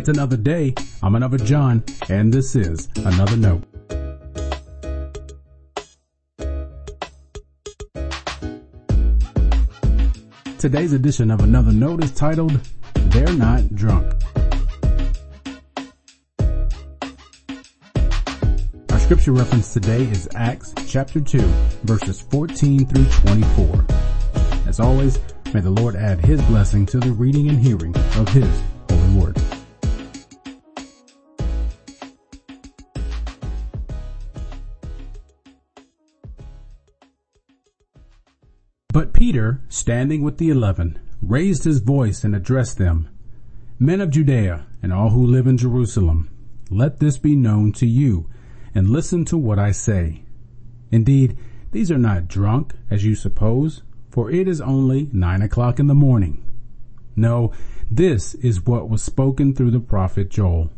It's another day. I'm another John, and this is another note. Today's edition of Another Note is titled, They're Not Drunk. Our scripture reference today is Acts chapter 2, verses 14 through 24. As always, may the Lord add his blessing to the reading and hearing of his Peter, standing with the eleven, raised his voice and addressed them, Men of Judea and all who live in Jerusalem, let this be known to you, and listen to what I say. Indeed, these are not drunk, as you suppose, for it is only nine o'clock in the morning. No, this is what was spoken through the prophet Joel.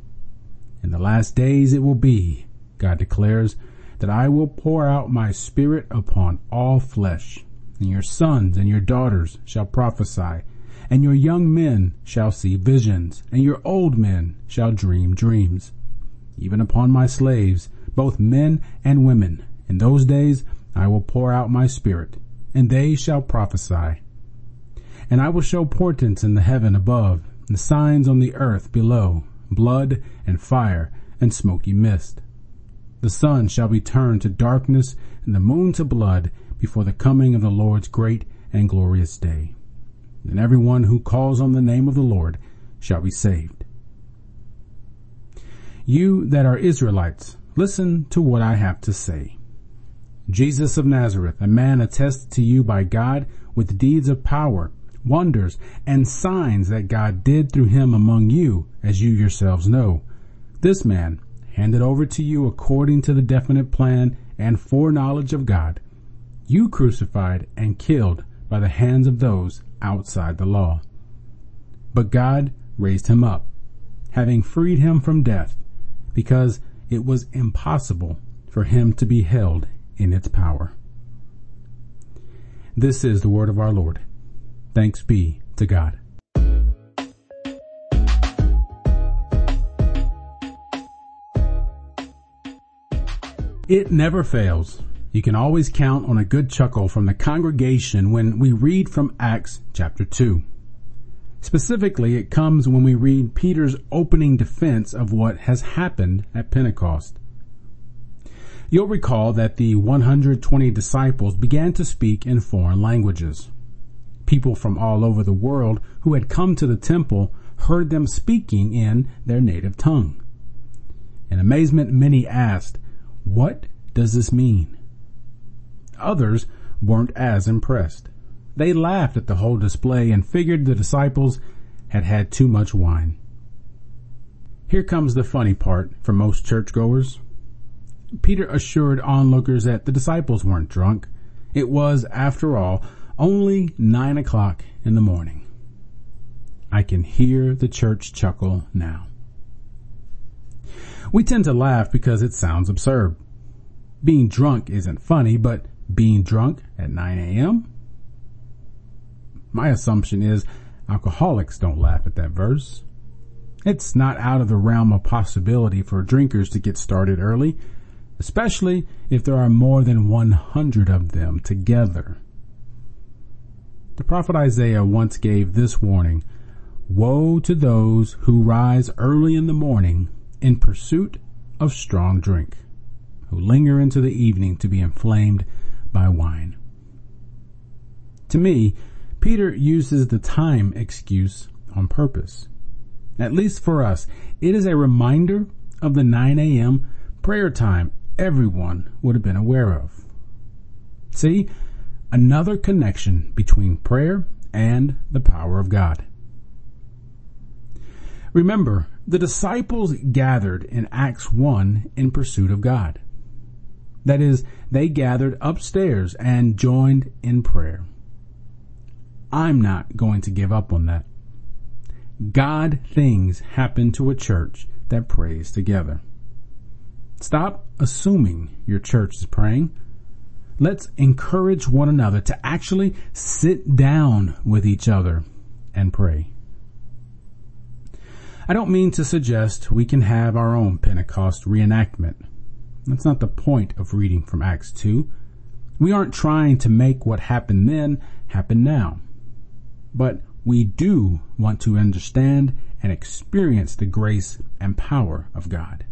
In the last days it will be, God declares, that I will pour out my spirit upon all flesh, and your sons and your daughters shall prophesy, and your young men shall see visions, and your old men shall dream dreams. Even upon my slaves, both men and women, in those days I will pour out my spirit, and they shall prophesy. And I will show portents in the heaven above, and signs on the earth below, blood and fire and smoky mist. The sun shall be turned to darkness and the moon to blood before the coming of the Lord's great and glorious day. And everyone who calls on the name of the Lord shall be saved. You that are Israelites, listen to what I have to say. Jesus of Nazareth, a man attested to you by God with deeds of power, wonders, and signs that God did through him among you, as you yourselves know. This man, handed over to you according to the definite plan and foreknowledge of God, you crucified and killed by the hands of those outside the law. But God raised him up, having freed him from death, because it was impossible for him to be held in its power. This is the word of our Lord. Thanks be to God. It never fails. You can always count on a good chuckle from the congregation when we read from Acts chapter 2. Specifically, it comes when we read Peter's opening defense of what has happened at Pentecost. You'll recall that the 120 disciples began to speak in foreign languages. People from all over the world who had come to the temple heard them speaking in their native tongue. In amazement, many asked, what does this mean? Others weren't as impressed. They laughed at the whole display and figured the disciples had had too much wine. Here comes the funny part for most churchgoers. Peter assured onlookers that the disciples weren't drunk. It was, after all, only nine o'clock in the morning. I can hear the church chuckle now. We tend to laugh because it sounds absurd. Being drunk isn't funny, but being drunk at 9 a.m.? My assumption is alcoholics don't laugh at that verse. It's not out of the realm of possibility for drinkers to get started early especially if there are more than 100 of them together. The prophet Isaiah once gave this warning, Woe to those who rise early in the morning in pursuit of strong drink, who linger into the evening to be inflamed by wine. To me, Peter uses the time excuse on purpose. At least for us, it is a reminder of the 9 a.m. prayer time everyone would have been aware of. See, another connection between prayer and the power of God. Remember, the disciples gathered in Acts 1 in pursuit of God. That is, they gathered upstairs and joined in prayer. I'm not going to give up on that. God things happen to a church that prays together. Stop assuming your church is praying. Let's encourage one another to actually sit down with each other and pray. I don't mean to suggest we can have our own Pentecost reenactment. That's not the point of reading from Acts 2. We aren't trying to make what happened then happen now. But we do want to understand and experience the grace and power of God.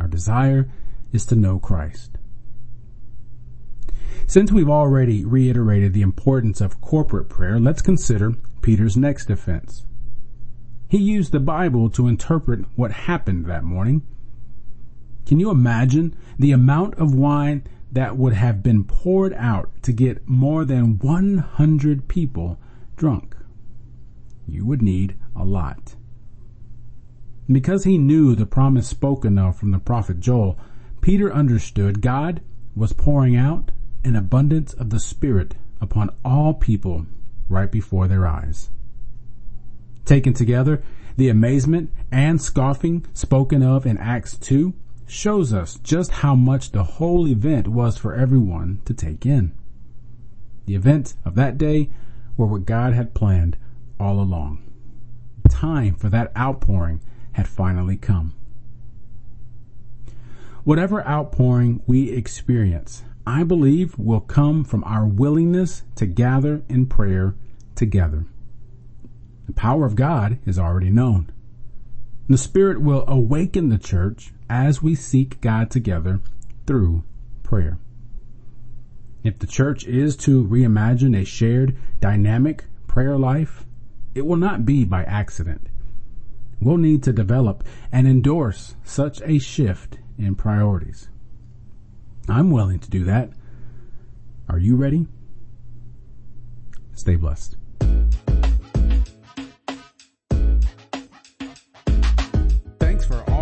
Our desire is to know Christ. Since we've already reiterated the importance of corporate prayer, let's consider Peter's next defense. He used the Bible to interpret what happened that morning. Can you imagine the amount of wine that would have been poured out to get more than 100 people drunk? You would need a lot. Because he knew the promise spoken of from the prophet Joel, Peter understood God was pouring out an abundance of the Spirit upon all people right before their eyes. Taken together, the amazement and scoffing spoken of in Acts 2 shows us just how much the whole event was for everyone to take in. The events of that day were what God had planned all along. Time for that outpouring had finally come. Whatever outpouring we experience, I believe will come from our willingness to gather in prayer together. The power of God is already known. The Spirit will awaken the church as we seek God together through prayer. If the church is to reimagine a shared dynamic prayer life, it will not be by accident. We'll need to develop and endorse such a shift in priorities. I'm willing to do that. Are you ready? Stay blessed.